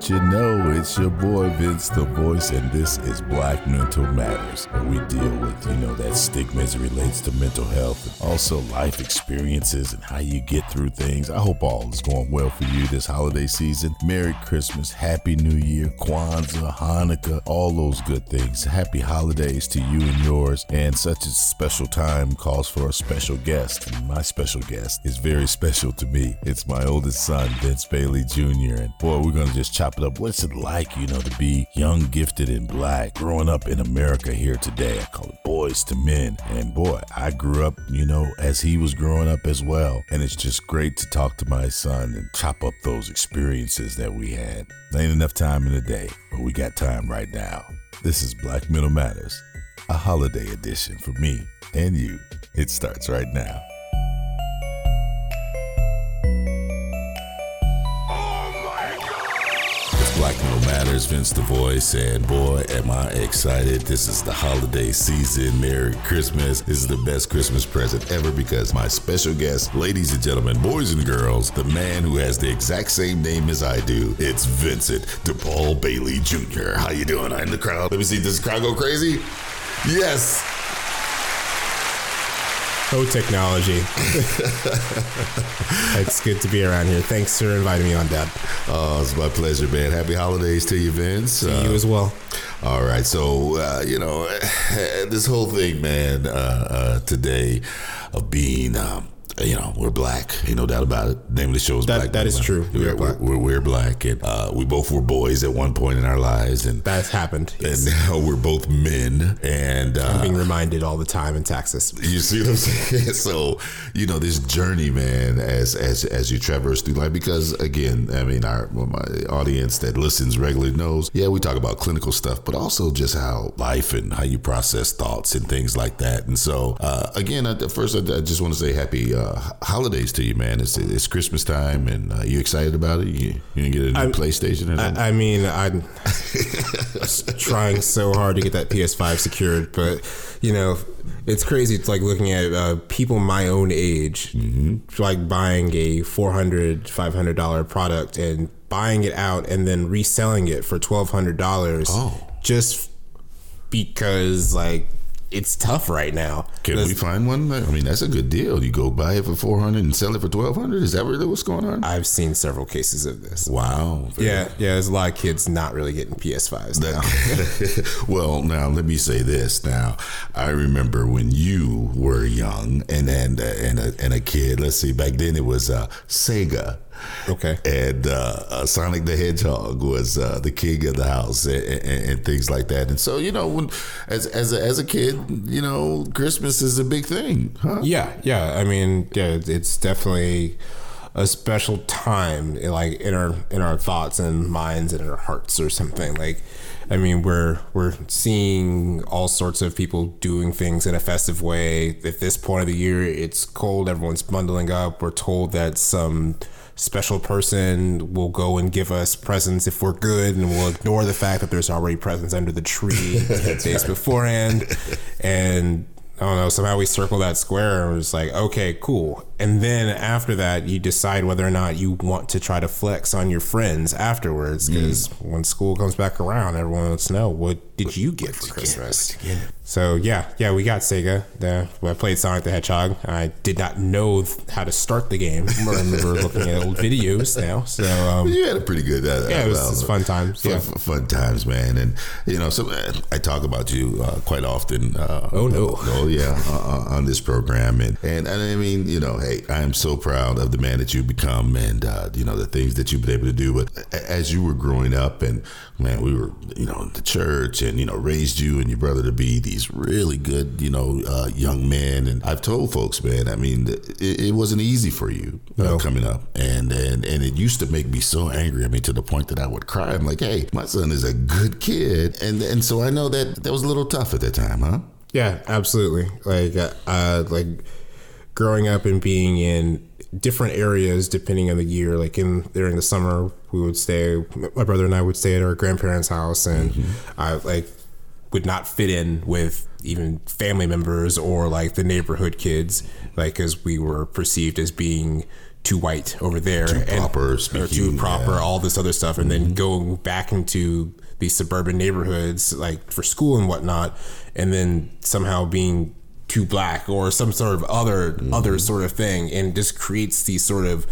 what you know? It's your boy Vince the Voice, and this is Black Mental Matters, where we deal with, you know, that stigma as it relates to mental health and also life experiences and how you get through things. I hope all is going well for you this holiday season. Merry Christmas, Happy New Year, Kwanzaa, Hanukkah, all those good things. Happy holidays to you and yours, and such a special time calls for a special guest. And my special guest is very special to me. It's my oldest son, Vince Bailey Jr. And boy, we're gonna just chop it up. What's it like, you know, to be young, gifted, and black, growing up in America here today? I call it boys to men. And boy, I grew up, you know, as he was growing up as well. And it's just great to talk to my son and chop up those experiences that we had. Ain't enough time in the day, but we got time right now. This is Black Mental Matters, a holiday edition for me and you. It starts right now. Black Mental Matters, Vince the Voice, and boy, am I excited. This is the holiday season. Merry Christmas. This is the best Christmas present ever because my special guest, ladies and gentlemen, boys and girls, the man who has the exact same name as I do, it's Vincent DePaul Bailey Jr. How you doing? I'm in the crowd. Let me see, does the crowd go crazy? Yes. Oh, technology. it's good to be around here. Thanks for inviting me on, Dad. Oh, it's my pleasure, man. Happy holidays to you, Vince. To you as well. All right, so uh, you know this whole thing, man. Uh, uh, today of being, um, you know, we're black. Ain't no doubt about it. Name of the show is That- Black. that Black. true. We We're, are black. we're, we're black, and uh, we both were boys at one point in our lives, and That's happened. and Yes. now we're both men, and uh, I'm being reminded all the time in Texas. you see what I'm saying? So, you know, this journey, man, as as as you traverse through life, because again, I mean, our well, my audience that listens regularly knows, yeah, we talk about clinical stuff, but also just how life and how you process thoughts and things like that. And so, uh, again, at first, I, I just want to say happy uh, holidays to you, man. It's it's Christmas time, and uh, you excited about it? You, you gonna get a new I'm- PlayStation? I, I mean, I'm trying so hard to get that PS5 secured, but you know, it's crazy. It's like looking at uh, people my own age, like buying a 400 500 dollar product and buying it out and then reselling it for twelve hundred dollars. Oh. just because like it's tough right now. Can we find one? I mean, that's a good deal. You go buy it for four hundred and sell it for twelve hundred. Is that really what's going on? I've seen several cases of this. Wow. Yeah, yeah. There's a lot of kids not really getting PS5s now. Well, now let me say this. Now, I remember when you were young and and uh, and a, and a kid. Let's see, back then it was uh, Sega. Okay. And uh, uh, Sonic the Hedgehog was uh, the king of the house and, and, and things like that. And so, you know, when as as a, as a kid, you know, Christmas is a big thing, huh? Yeah, yeah. I mean, yeah, it's definitely a special time, like in our in our thoughts and minds and in our hearts or something. Like, I mean, we're we're seeing all sorts of people doing things in a festive way. At this point of the year, it's cold. Everyone's bundling up. We're told that some special person will go and give us presents if we're good and we'll ignore the fact that there's already presents under the tree days beforehand and I don't know. Somehow we circle that square and it's like, okay, cool. And then after that, you decide whether or not you want to try to flex on your friends afterwards. Because when school comes back around, everyone wants to know what did you get for Christmas. So yeah, yeah, we got Sega. The, I played Sonic the Hedgehog. I did not know th- how to start the game. I remember looking at old videos now. So um, You had a pretty good. Uh, yeah, it was, uh, it was fun times. fun, Yeah. fun, times, man. And you know, so uh, I talk about you uh, quite often. Uh, Oh, no. Oh yeah, uh, uh, on this program, and, and and I mean, you know, hey, I am so proud of the man that you become, and uh, you know the things that you've been able to do. But as you were growing up, and man, we were, you know, in the church, and you know, raised you and your brother to be these really good, you know, uh, young men. And I've told folks, man, I mean, it, it wasn't easy for you uh, No. coming up, and and and it used to make me so angry. I mean, to the point that I would cry. I'm like, hey, my son is a good kid, and and so I know that that was a little tough at that time, huh? Yeah, absolutely. Like, uh, uh, like growing up and being in different areas depending on the year. Like in during the summer, we would stay. My brother and I would stay at our grandparents' house, and mm-hmm. I like would not fit in with even family members or like the neighborhood kids, like because we were perceived as being too white over there too and, proper, speaking, or too proper, yeah. all this other stuff, and mm-hmm. then going back into these suburban neighborhoods like for school and whatnot, and then somehow being too black or some sort of other mm-hmm. other sort of thing, and just creates these sort of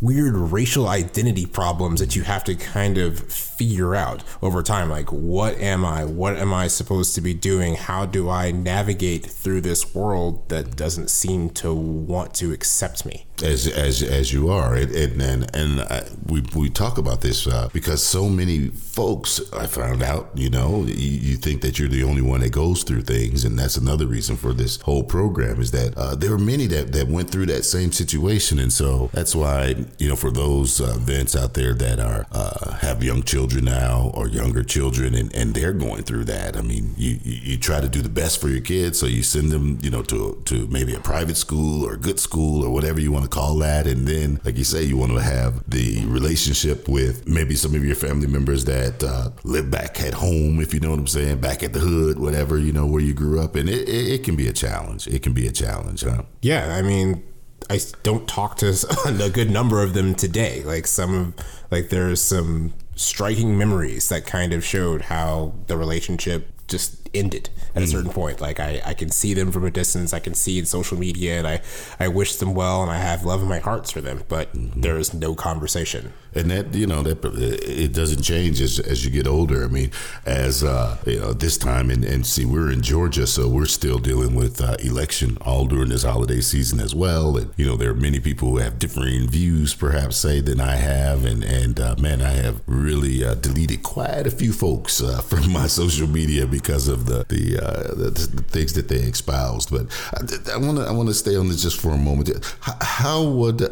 weird racial identity problems that you have to kind of figure out over time like what am i? What am i supposed to be doing? How do i navigate through this world that doesn't seem to want to accept me? As as as you are. And and and, I, we we talk about this uh, because so many folks I found out you know you, you, think that you're the only one that goes through things and that's another reason for this whole program is that uh, there are many that that went through that same situation. And so that's why you know for those uh, vets out there that are uh, have young children now or younger children and, and they're going through that I mean you, you try to do the best for your kids so you send them you know to to maybe a private school or good school or whatever you want to to call that. And then, like you say, you want to have the relationship with maybe some of your family members that uh, live back at home, if you know what I'm saying, back at the hood, whatever, you know, where you grew up. And it, it, it can be a challenge. It can be a challenge, huh? Yeah. I mean, I don't talk to a good number of them today. Like some of, like there's some striking memories that kind of showed how the relationship just ended at a mm. certain point. Like I, I can see them from a distance. I can see in social media, and I, I wish them well, and I have love in my hearts for them. But mm-hmm. there is no conversation. And that you know that it doesn't change as, as you get older. I mean, as uh, you know, this time and, and see, we're in Georgia, so we're still dealing with uh, election all during this holiday season as well. And you know, there are many people who have differing views, perhaps say than I have. And and uh, man, I have really uh, deleted quite a few folks uh, from my social media because of the the, uh, the, the things that they espoused. But I want to I want to stay on this just for a moment. How, how would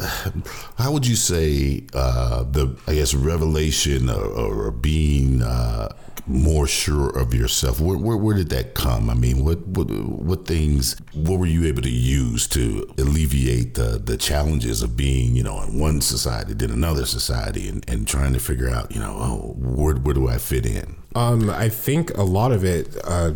how would you say uh, the I guess revelation or, or being uh, more sure of yourself? Where, where, where did that come? I mean, what what what things what were you able to use to alleviate the the challenges of being you know in one society then another society and, and trying to figure out you know oh where where do I fit in? Um, I think a lot of it uh,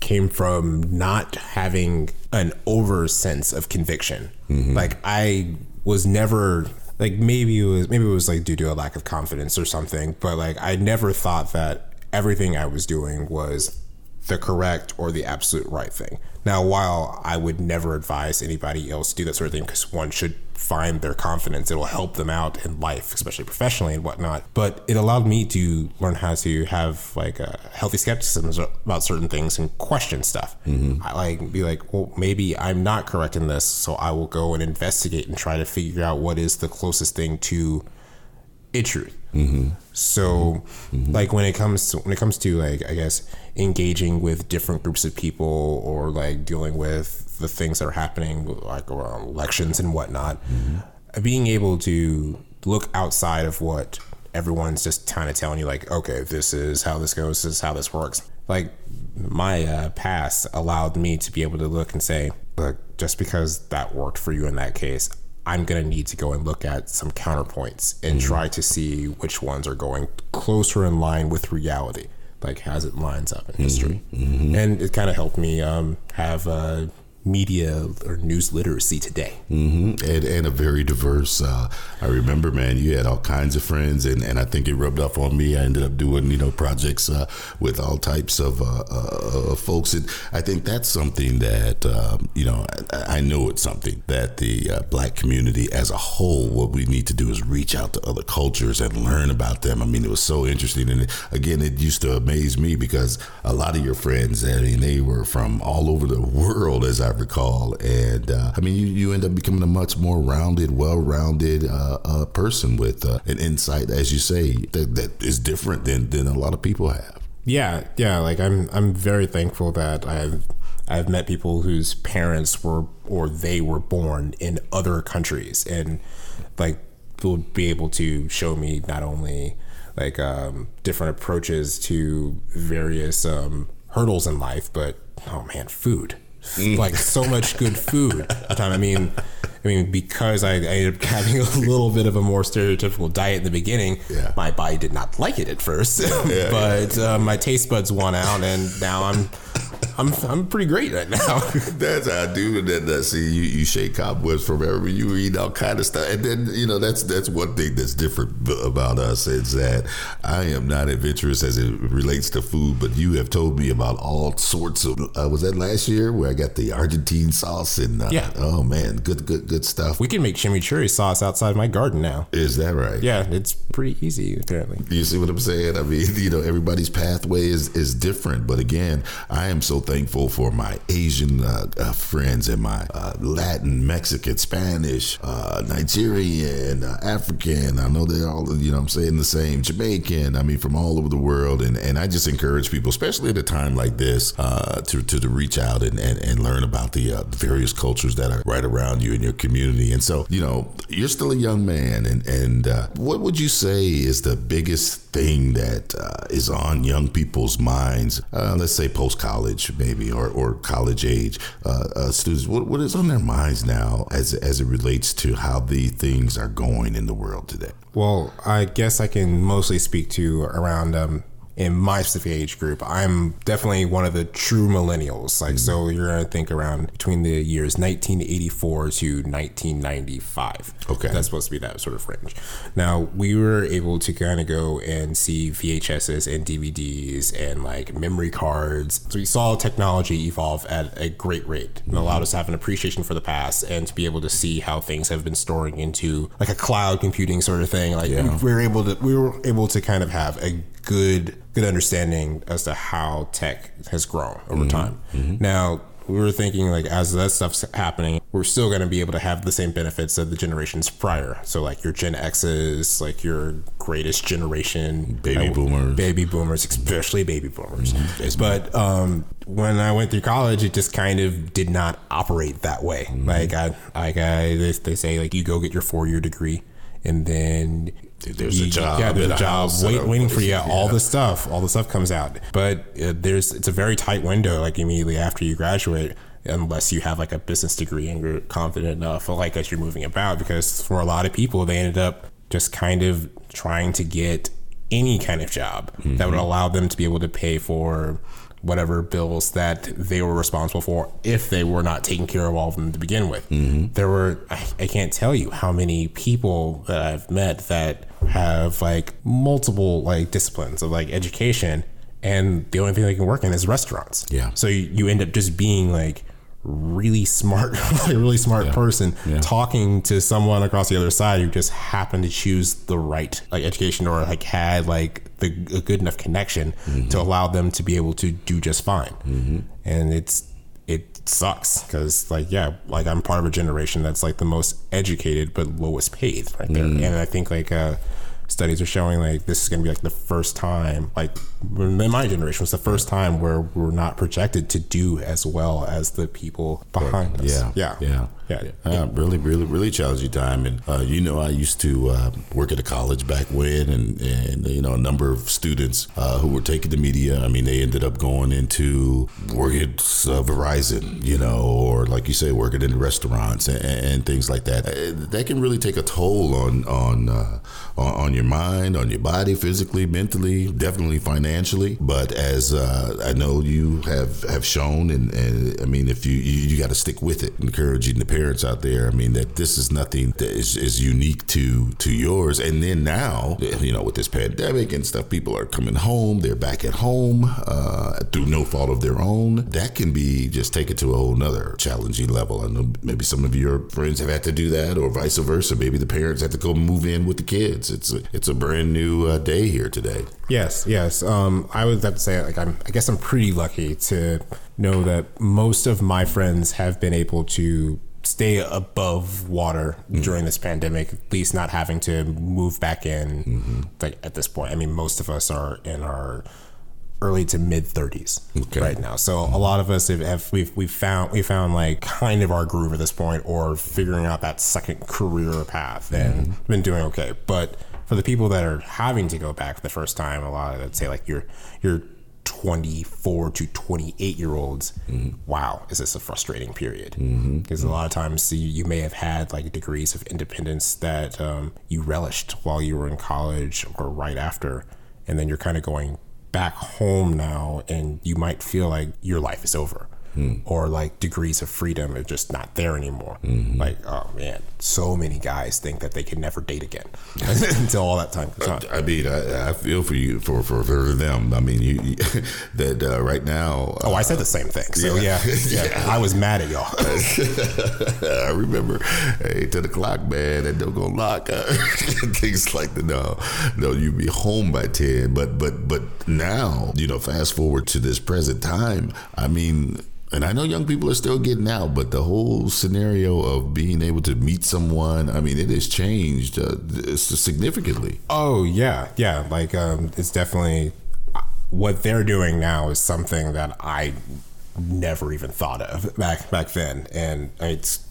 came from not having an over sense of conviction. Mm-hmm. Like I was never like maybe it was maybe it was like due to a lack of confidence or something, but like I never thought that everything I was doing was the correct or the absolute right thing. Now, while I would never advise anybody else to do that sort of thing because one should find their confidence, it'll help them out in life, especially professionally and whatnot. But it allowed me to learn how to have like a healthy skepticism about certain things and question stuff. Mm-hmm. I like be like, well, maybe I'm not correct in this, so I will go and investigate and try to figure out what is the closest thing to a truth. So, mm-hmm. like when it comes to when it comes to like I guess engaging with different groups of people or like dealing with the things that are happening like around elections and whatnot, being able to look outside of what everyone's just kind of telling you like okay this is how this goes this is how this works like my uh, past allowed me to be able to look and say look just because that worked for you in that case I'm going to need to go and look at some counterpoints and mm-hmm. try to see which ones are going closer in line with reality, like as it lines up in mm-hmm. history. Mm-hmm. And it kind of helped me um, have uh, media or news literacy today. Mm-hmm. And, and a very diverse. Uh, I remember, man, you had all kinds of friends, and, and I think it rubbed off on me. I ended up doing you know projects uh, with all types of uh, uh folks, and I think that's something that um, you know I, I, know it's something that the uh, black community as a whole. What we need to do is reach out to other cultures and learn about them. I mean, it was so interesting, and again, it used to amaze me because a lot of your friends, I mean, they were from all over the world, as I recall. And uh, I mean, you, you end up becoming a much more rounded, well rounded uh, uh, person with uh, an insight, as you say, that, that is different than, than a lot of people have. Yeah, yeah. Like I'm, I'm very thankful that I've, I've met people whose parents were or they were born in other countries, and like will be able to show me not only like um, different approaches to various um, hurdles in life, but oh man, food like so much good food. At the time, I mean, I mean, because I, I ended up having a little bit of a more stereotypical diet in the beginning, Yeah. my body did not like it at first, yeah, but Uh, my taste buds won out, and now I'm, I'm, I'm pretty great right now. That's how I do. And then uh, see, you, you shake cobwebs from everywhere. You eat all kind of stuff, and then you know that's that's one thing that's different about us is that I am not adventurous as it relates to food, but you have told me about all sorts of. Uh, was that last year where I got the Argentine sauce and uh, Yeah. Oh man, good good good stuff. we can make chimichurri sauce outside my garden now. is that right? Yeah, it's pretty easy apparently. You see what I'm saying? I mean, you know, everybody's pathway is, is different. But again, I am so thankful for my Asian uh, uh, friends and my uh, Latin, Mexican, Spanish, uh, Nigerian, uh, African. I know they're all, you know, I'm saying the same, Jamaican. I mean, from all over the world. And, and I just encourage people, especially at a time like this, to, to, to reach out and, and, and learn about the various cultures that are right around you in your community. And so, you know, you're still a young man. And, and what would you say is the biggest thing that is on young people's minds, let's say post college, maybe, or, or college age uh, uh, students? What, what is on their minds now as, as it relates to how the things are going in the world today? Well, I guess I can mostly speak to around um, in my specific age group. I'm definitely one of the true millennials. Like, so mm-hmm. you're gonna think around between the years 1984 to 1995. Okay. that's supposed to be that sort of range. Now we were able to kind of go and see VHSs and DVDs and like memory cards. So we saw technology evolve at a great rate. It allowed mm-hmm. us to have an appreciation for the past and to be able to see how things have been storing into like a cloud computing sort of thing. Like Yeah. we were able to we were able to kind of have a good good understanding as to how tech has grown over time. Now we were thinking like as that stuff's happening, we're still going to be able to have the same benefits of the generations prior. So like your Gen X's, like your greatest generation, Baby uh, boomers. baby boomers, especially baby boomers. But um, when I went through college, it just kind of did not operate that way. Like I, like I, they, they say like you go get your four year degree, and then There's a job Yeah, there's a job wait, waiting for you. All the stuff, all the stuff comes out. But uh, there's it's a very tight window. Like immediately after you graduate. Unless you have like a business degree and you're confident enough, like as you're moving about, because for a lot of people, they ended up just kind of trying to get any kind of job that would allow them to be able to pay for whatever bills that they were responsible for if they were not taking care of all of them to begin with. Mm-hmm. There were, I, I can't tell you how many people that I've met that have like multiple like disciplines of like education and the only thing they can work in is restaurants. Yeah. So you, you end up just being like really smart, like a really smart person Yeah. talking to someone across the other side who just happened to choose the right like education or like had like the a good enough connection to mm-hmm. allow them to be able to do just fine. Mm-hmm. And it's it sucks because like yeah, like I'm part of a generation that's like the most educated but lowest paid right there. Mm. And I think like uh studies are showing like this is going to be like the first time like in my generation was the first time where we're not projected to do as well as the people behind us. Yeah, yeah. Yeah, yeah Uh, really, really, really challenging time. And uh, you know, I used to uh, work at a college back when, and and you know, a number of students uh, who were taking the media. I mean, they ended up going into working at uh, Verizon, you know, or like you say, working in restaurants and, and things like that. Uh, That can really take a toll on on on, on your mind, on your body, physically, mentally, definitely financially. But as I know you have have shown, and, and I mean, if you you, you got to stick with it, encouraging the parents out there. I mean, that this is nothing that is, is unique to to yours. And then now, you know, with this pandemic and stuff, people are coming home. They're back at home uh, through no fault of their own. That can be just taken to a whole nother challenging level. I know maybe some of your friends have had to do that, or vice versa. Maybe the parents had to go move in with the kids. It's a it's a brand new uh, day here today. Yes, yes. Um, I would have to say, like, I'm. I guess I'm pretty lucky to know that most of my friends have been able to stay above water during this pandemic. At least not having to move back in. Like at this point, I mean, most of us are in our early to mid 30s Okay. right now. So a lot of us have, have we've we've found we found like kind of our groove at this point, or figuring out that second career path, and mm-hmm. been doing okay. But for the people that are having to go back for the first time, a lot of let's say like your your 24 to 28 year olds, mm-hmm. wow, is this a frustrating period? Because mm-hmm. a lot of times you, you, may have had like degrees of independence that um, you relished while you were in college or right after, and then you're kind of going back home now, and you might feel like your life is over mm. or like degrees of freedom are just not there anymore. Mm-hmm. Like, oh man, so many guys think that they can never date again until all that time comes on. I mean, I, I, feel for you for for, for them. I mean, you, you that uh, right now. Uh, oh, I said the same thing. So yeah, yeah, yeah. I was mad at y'all. I remember, hey, ten o'clock, man, and don't go lock uh, things like the no, no, you be home by ten. But but but now, you know, fast forward to this present time. I mean, and I know young people are still getting out, but the whole scenario of being able to meet someone, I mean, it has changed uh, significantly. Oh yeah, yeah. Like um, it's definitely what they're doing now is something that I never even thought of back back then, and it's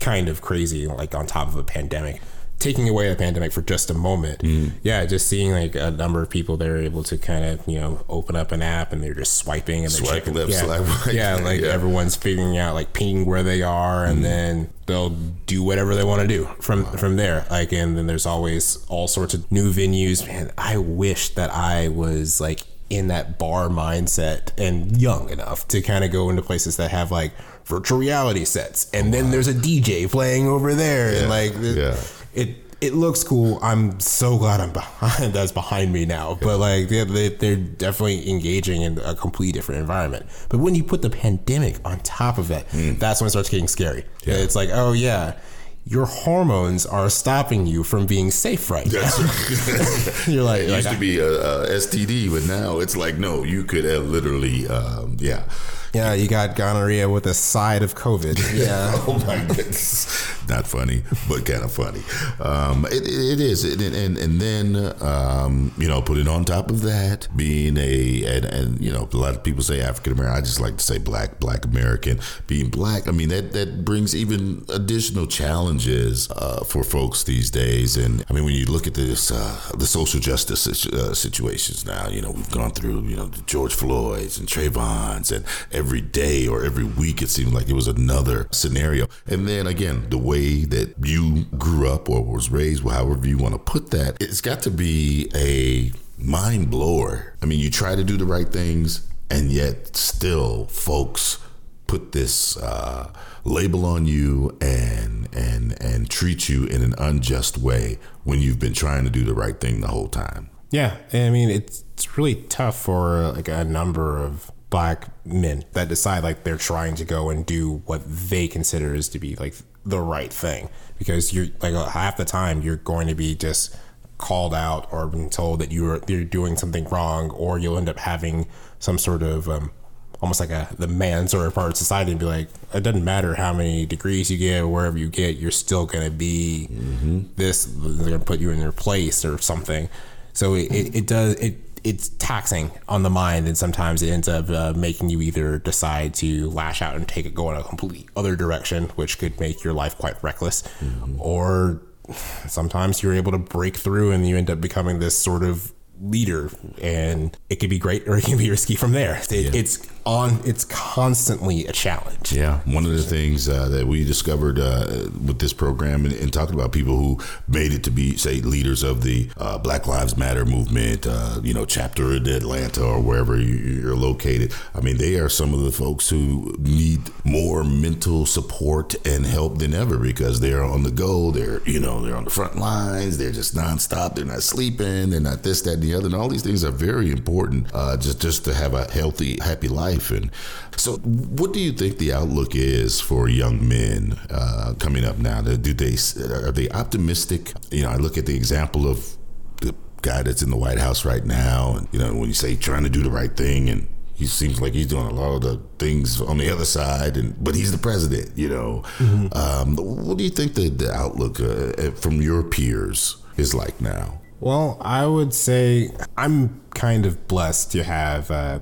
kind of crazy. Like on top of a pandemic taking away the pandemic for just a moment, mm. yeah, just seeing like a number of people that are able to kind of you know open up an app and they're just swiping and they're swipe checking, left, yeah, swipe right. yeah, like yeah. everyone's figuring out like ping where they are, and mm. then they'll do whatever they want to do from wow. from there. Like, and then there's always all sorts of new venues. Man, I wish that I was like in that bar mindset and young enough to kind of go into places that have like virtual reality sets and oh, then wow. there's a DJ playing over there yeah. and like yeah it it looks cool. I'm so glad I'm behind that's behind me now. But like they, they're definitely engaging in a completely different environment. But when you put the pandemic on top of it, mm. that's when it starts getting scary. Yeah. It's like, oh yeah, your hormones are stopping you from being safe right now. You're like, it used like, to be a, a, STD, but now it's like, no, you could have literally, um, yeah yeah, you got gonorrhea with a side of COVID. Yeah. oh my goodness. Not funny, but kind of funny. Um, it, it is, and and, and then um, you know, put it on top of that, being a and, and you know, a lot of people say African American. I just like to say black, black American. Being black, I mean that that brings even additional challenges uh, for folks these days. And I mean, when you look at this, uh, the social justice uh, situations now, you know, we've gone through you know the George Floyd's and Trayvon's and every day or every week, it seemed like it was another scenario. And then again, the way that you grew up or was raised, however you want to put that, it's got to be a mind blower. I mean, you try to do the right things, and yet still, folks put this uh, label on you and and and treat you in an unjust way when you've been trying to do the right thing the whole time. Yeah, I mean it's it's really tough for like a number of black men that decide like they're trying to go and do what they consider is to be like the right thing because you're like half the time you're going to be just called out or being told that you're you're doing something wrong or you'll end up having some sort of um, almost like a the man sort of part of society and be like it doesn't matter how many degrees you get or wherever you get you're still going to be mm-hmm. this they're going to put you in your place or something so it, it, it does it it's taxing on the mind, and sometimes it ends up uh, making you either decide to lash out and take it go in a completely other direction, which could make your life quite reckless, mm-hmm. or sometimes you're able to break through and you end up becoming this sort of leader, and it could be great or it can be risky from there. It, yeah. It's on it's constantly a challenge. Yeah one of the things uh, that we discovered uh, with this program and, and, talking about people who made it to be say leaders of the uh, black lives matter movement uh, you know chapter in atlanta or wherever you're located. I mean they are some of the folks who need more mental support and help than ever because they're on the go they're you know they're on the front lines they're just nonstop they're not sleeping they're not this that and the other and all these things are very important uh, just just to have a healthy happy life life. And so, what do you think the outlook is for young men uh, coming up now? Do they are they optimistic? You know, I look at the example of the guy that's in the White House right now, and you know, when you say trying to do the right thing and he seems like he's doing a lot of the things on the other side, and but he's the president, you know. Mm-hmm. Um, what do you think the, the outlook uh, from your peers is like now? Well, I would say I'm kind of blessed to have uh,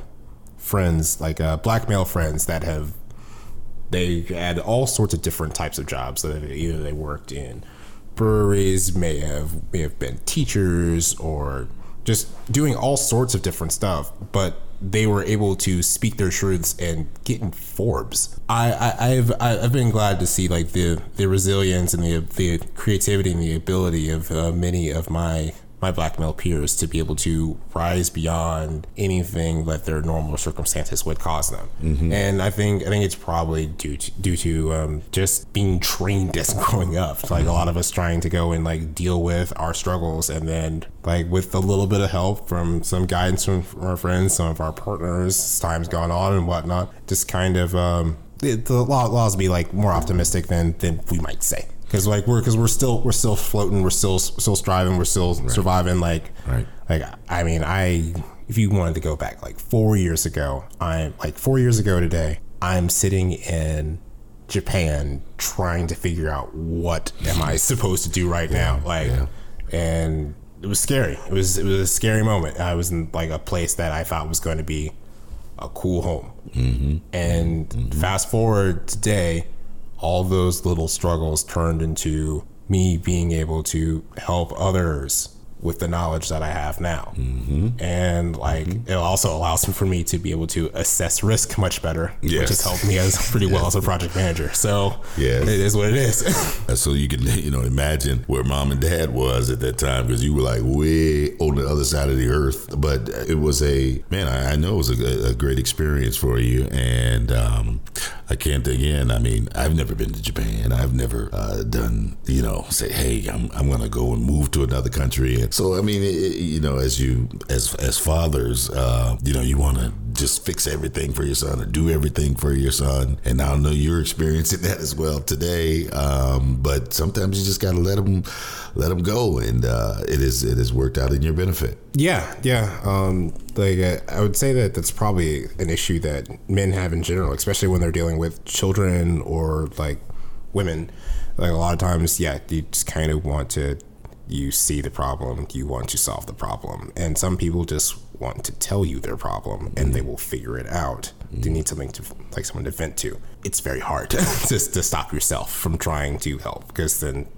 friends, like uh, black male friends that have they had all sorts of different types of jobs. that either they worked in breweries, may have may have been teachers, or just doing all sorts of different stuff. But they were able to speak their truths and get in Forbes. I, I I've I've been glad to see like the the resilience and the the creativity and the ability of uh, many of my my black male peers to be able to rise beyond anything that their normal circumstances would cause them. Mm-hmm. And I think I think it's probably due to due to um, just being trained as growing up. Like a lot of us trying to go and like deal with our struggles, and then like with a little bit of help from some guidance from our friends, some of our partners, time's gone on and whatnot, just kind of um, the, the laws be like more optimistic than than we might say because like we're because we're still we're still floating we're still still striving we're still right. surviving like right like i mean i if you wanted to go back like four years ago i'm like four years ago today i'm sitting in japan trying to figure out what am i supposed to do right now like yeah. and it was scary it was it was a scary moment i was in like a place that i thought was going to be a cool home mm-hmm. and mm-hmm. fast forward today all those little struggles turned into me being able to help others with the knowledge that I have now. Mm-hmm. And like mm-hmm. it also allows for me to be able to assess risk much better, yes. which has helped me as pretty well as a project manager. So yes. it is what it is. so you can you know imagine where mom and dad was at that time because you were like way on the other side of the earth. But it was a man, I, I know it was a, a, great experience for you, and um, I can't again. I mean, I've never been to Japan. I've never uh, done you know say, hey, I'm I'm gonna go and move to another country so I mean, it, you know, as you as as fathers, uh, you know, you want to just fix everything for your son or do everything for your son. And I know you're experiencing that as well today. Um, but sometimes you just got to let them let them go, and uh, it is it has worked out in your benefit. Yeah, yeah. Um, like I would say that that's probably an issue that men have in general, especially when they're dealing with children or like women. Like a lot of times, yeah, you just kind of want to you see the problem, you want to solve the problem. And some people just want to tell you their problem and they will figure it out. Mm-hmm. They need something to like someone to vent to. It's very hard to, to stop yourself from trying to help because then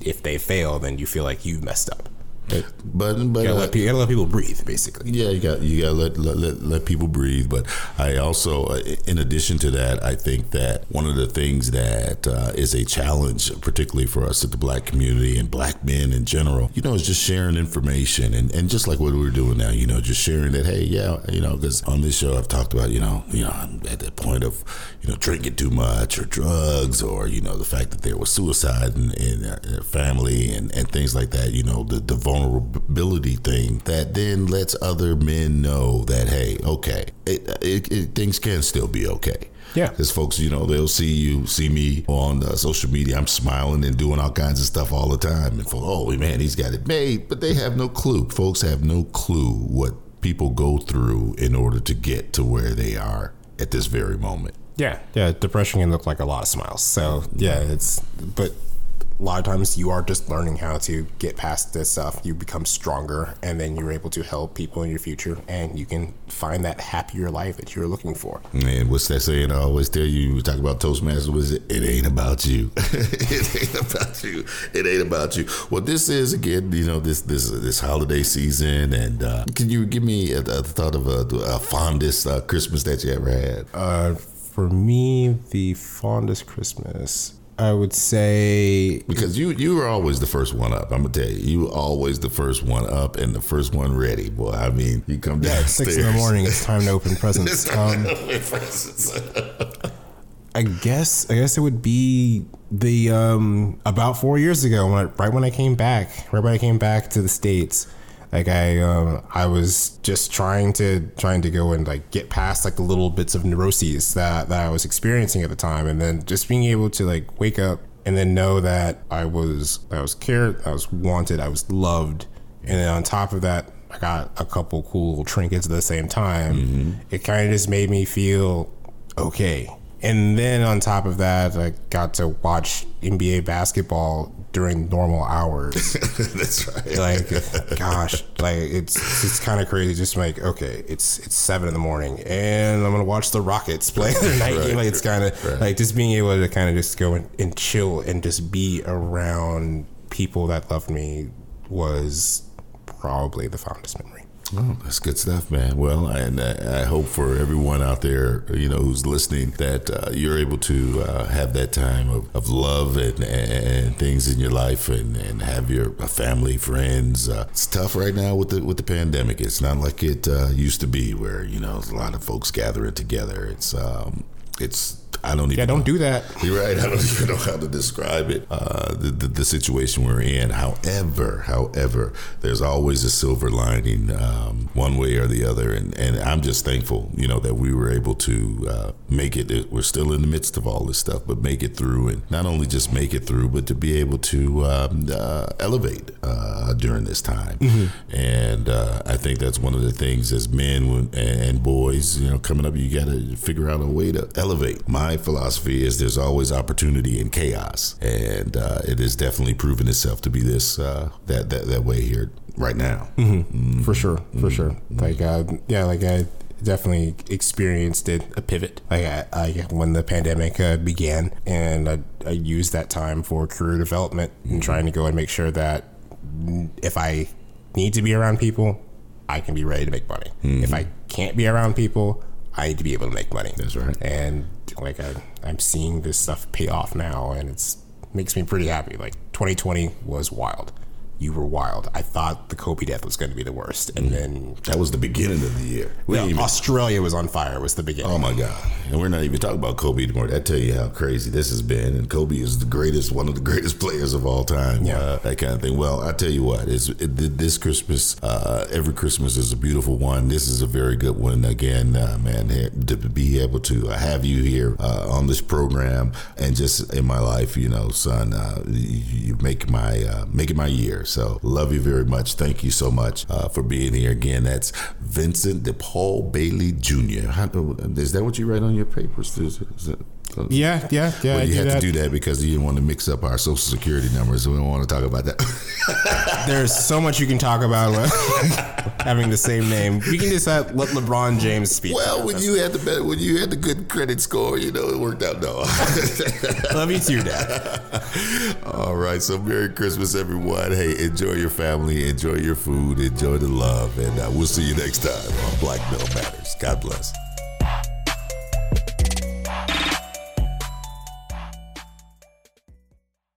if they fail, then you feel like you messed up. But but, gotta, uh, let, you gotta, let, people breathe, basically. Yeah, you got you gotta let, let let, let people breathe. But I also, uh, in addition to that, I think that one of the things that uh, is a challenge, particularly for us at the Black community and Black men in general, you know, is just sharing information and, and just like what we're doing now, you know, just sharing that. Hey, yeah, you know, because on this show I've talked about, you know, you know, I'm at the point of, you know, drinking too much or drugs or you know the fact that there was suicide in, in their family and, and things like that. You know, the the vulnerability thing that then lets other men know that hey, okay, it, it, it, things can still be okay. Yeah, because folks, you know, they'll see you, see me on uh, social media. I'm smiling and doing all kinds of stuff all the time, and for oh man, he's got it made, but they have no clue. Folks have no clue what people go through in order to get to where they are at this very moment. Yeah, yeah. Depression can look like a lot of smiles. So yeah, it's but a lot of times you are just learning how to get past this stuff. You become stronger, and then you're able to help people in your future, and you can find that happier life that you're looking for. And what's that saying? I always tell you, we talk about Toastmasters. Was it? It ain't about you. it ain't about you. It ain't about you. Well, this is again, you know, this this this holiday season, and uh, can you give me a, a thought of a, a fondest uh, Christmas that you ever had? Uh, for me, the fondest Christmas I would say because you you were always the first one up. I'm gonna tell you, you were always the first one up and the first one ready. Boy, I mean, you come down yeah, six in the morning. It's time to open presents. Um, I guess I guess it would be the um, about four years ago when I, right when I came back, right when I came back to the states like I um, I was just trying to trying to go and like get past like the little bits of neuroses that that I was experiencing at the time, and then just being able to like wake up and then know that I was I was cared, I was wanted, I was loved, and then on top of that, I got a couple cool trinkets at the same time. Mm-hmm. It kind of just made me feel okay. And then on top of that, I got to watch NBA basketball during normal hours. That's right. Like, gosh, like it's it's kind of crazy. Just like, okay, it's it's seven in the morning, and I'm gonna watch the Rockets play their night right. game. Like, it's kind of right. like just being able to kind of just go and, and chill and just be around people that loved me was probably the fondest memory. Oh, that's good stuff, man. Well, and I, I, hope for everyone out there, you know, who's listening, that uh, you're able to uh, have that time of, of love and, and things in your life, and, and have your family, friends. Uh, it's tough right now with the with the pandemic. It's not like it uh, used to be, where you know, a lot of folks gathering together. It's um, it's I don't even. Yeah, don't know. do that. You're right. I don't even know how to describe it. Uh, the, the, the situation we're in. However, however, there's always a silver lining, um, one way or the other, and and I'm just thankful, you know, that we were able to uh, make it. We're still in the midst of all this stuff, but make it through, and not only just make it through, but to be able to um, uh, elevate uh, during this time. Mm-hmm. And uh, I think that's one of the things as men and boys, you know, coming up, you got to figure out a way to elevate. My my philosophy is there's always opportunity in chaos, and uh, it has definitely proven itself to be this uh, that, that that way here right now. Mm-hmm. Mm-hmm. For sure, for mm-hmm. sure. Like uh, yeah, like I definitely experienced it a pivot. Like I, I when the pandemic uh, began, and I, I, used that time for career development and mm-hmm. trying to go and make sure that if I need to be around people, I can be ready to make money. If mm-hmm. I can't be around people, I need to be able to make money. That's right. And like I, I'm seeing this stuff pay off now, and it's makes me pretty happy. Like 2020 was wild you were wild. I thought the Kobe death was going to be the worst, and mm then that was the beginning of the year. Yeah, even, Australia was on fire. Was the beginning? Oh my god! And we're not even talking about Kobe anymore. That tell you how crazy this has been. And Kobe is the greatest, one of the greatest players of all time. Yeah, uh, that kind of thing. Well, I tell you what, it's, it, this Christmas, uh, every Christmas is a beautiful one. This is a very good one. Again, uh, man, to be able to have you here uh, on this program and just in my life, you know, son, uh, you, you make my uh, making my year. So love you very much. Thank you so much uh, for being here again. That's Vincent DePaul Bailey Jr. How, is that what you write on your papers? Is, is it, yeah, yeah, yeah. Well, you had that. to do that because you didn't want to mix up our social security numbers. So we don't want to talk about that. There's so much you can talk about having the same name. We can just uh, let LeBron James speak. Well, when you had the better, when you had the good credit score, you know it worked out. No, love you too, Dad. All right, so Merry Christmas, everyone. Hey, enjoy your family, enjoy your food, enjoy the love, and uh, we'll see you next time on Black Male Matters. God bless.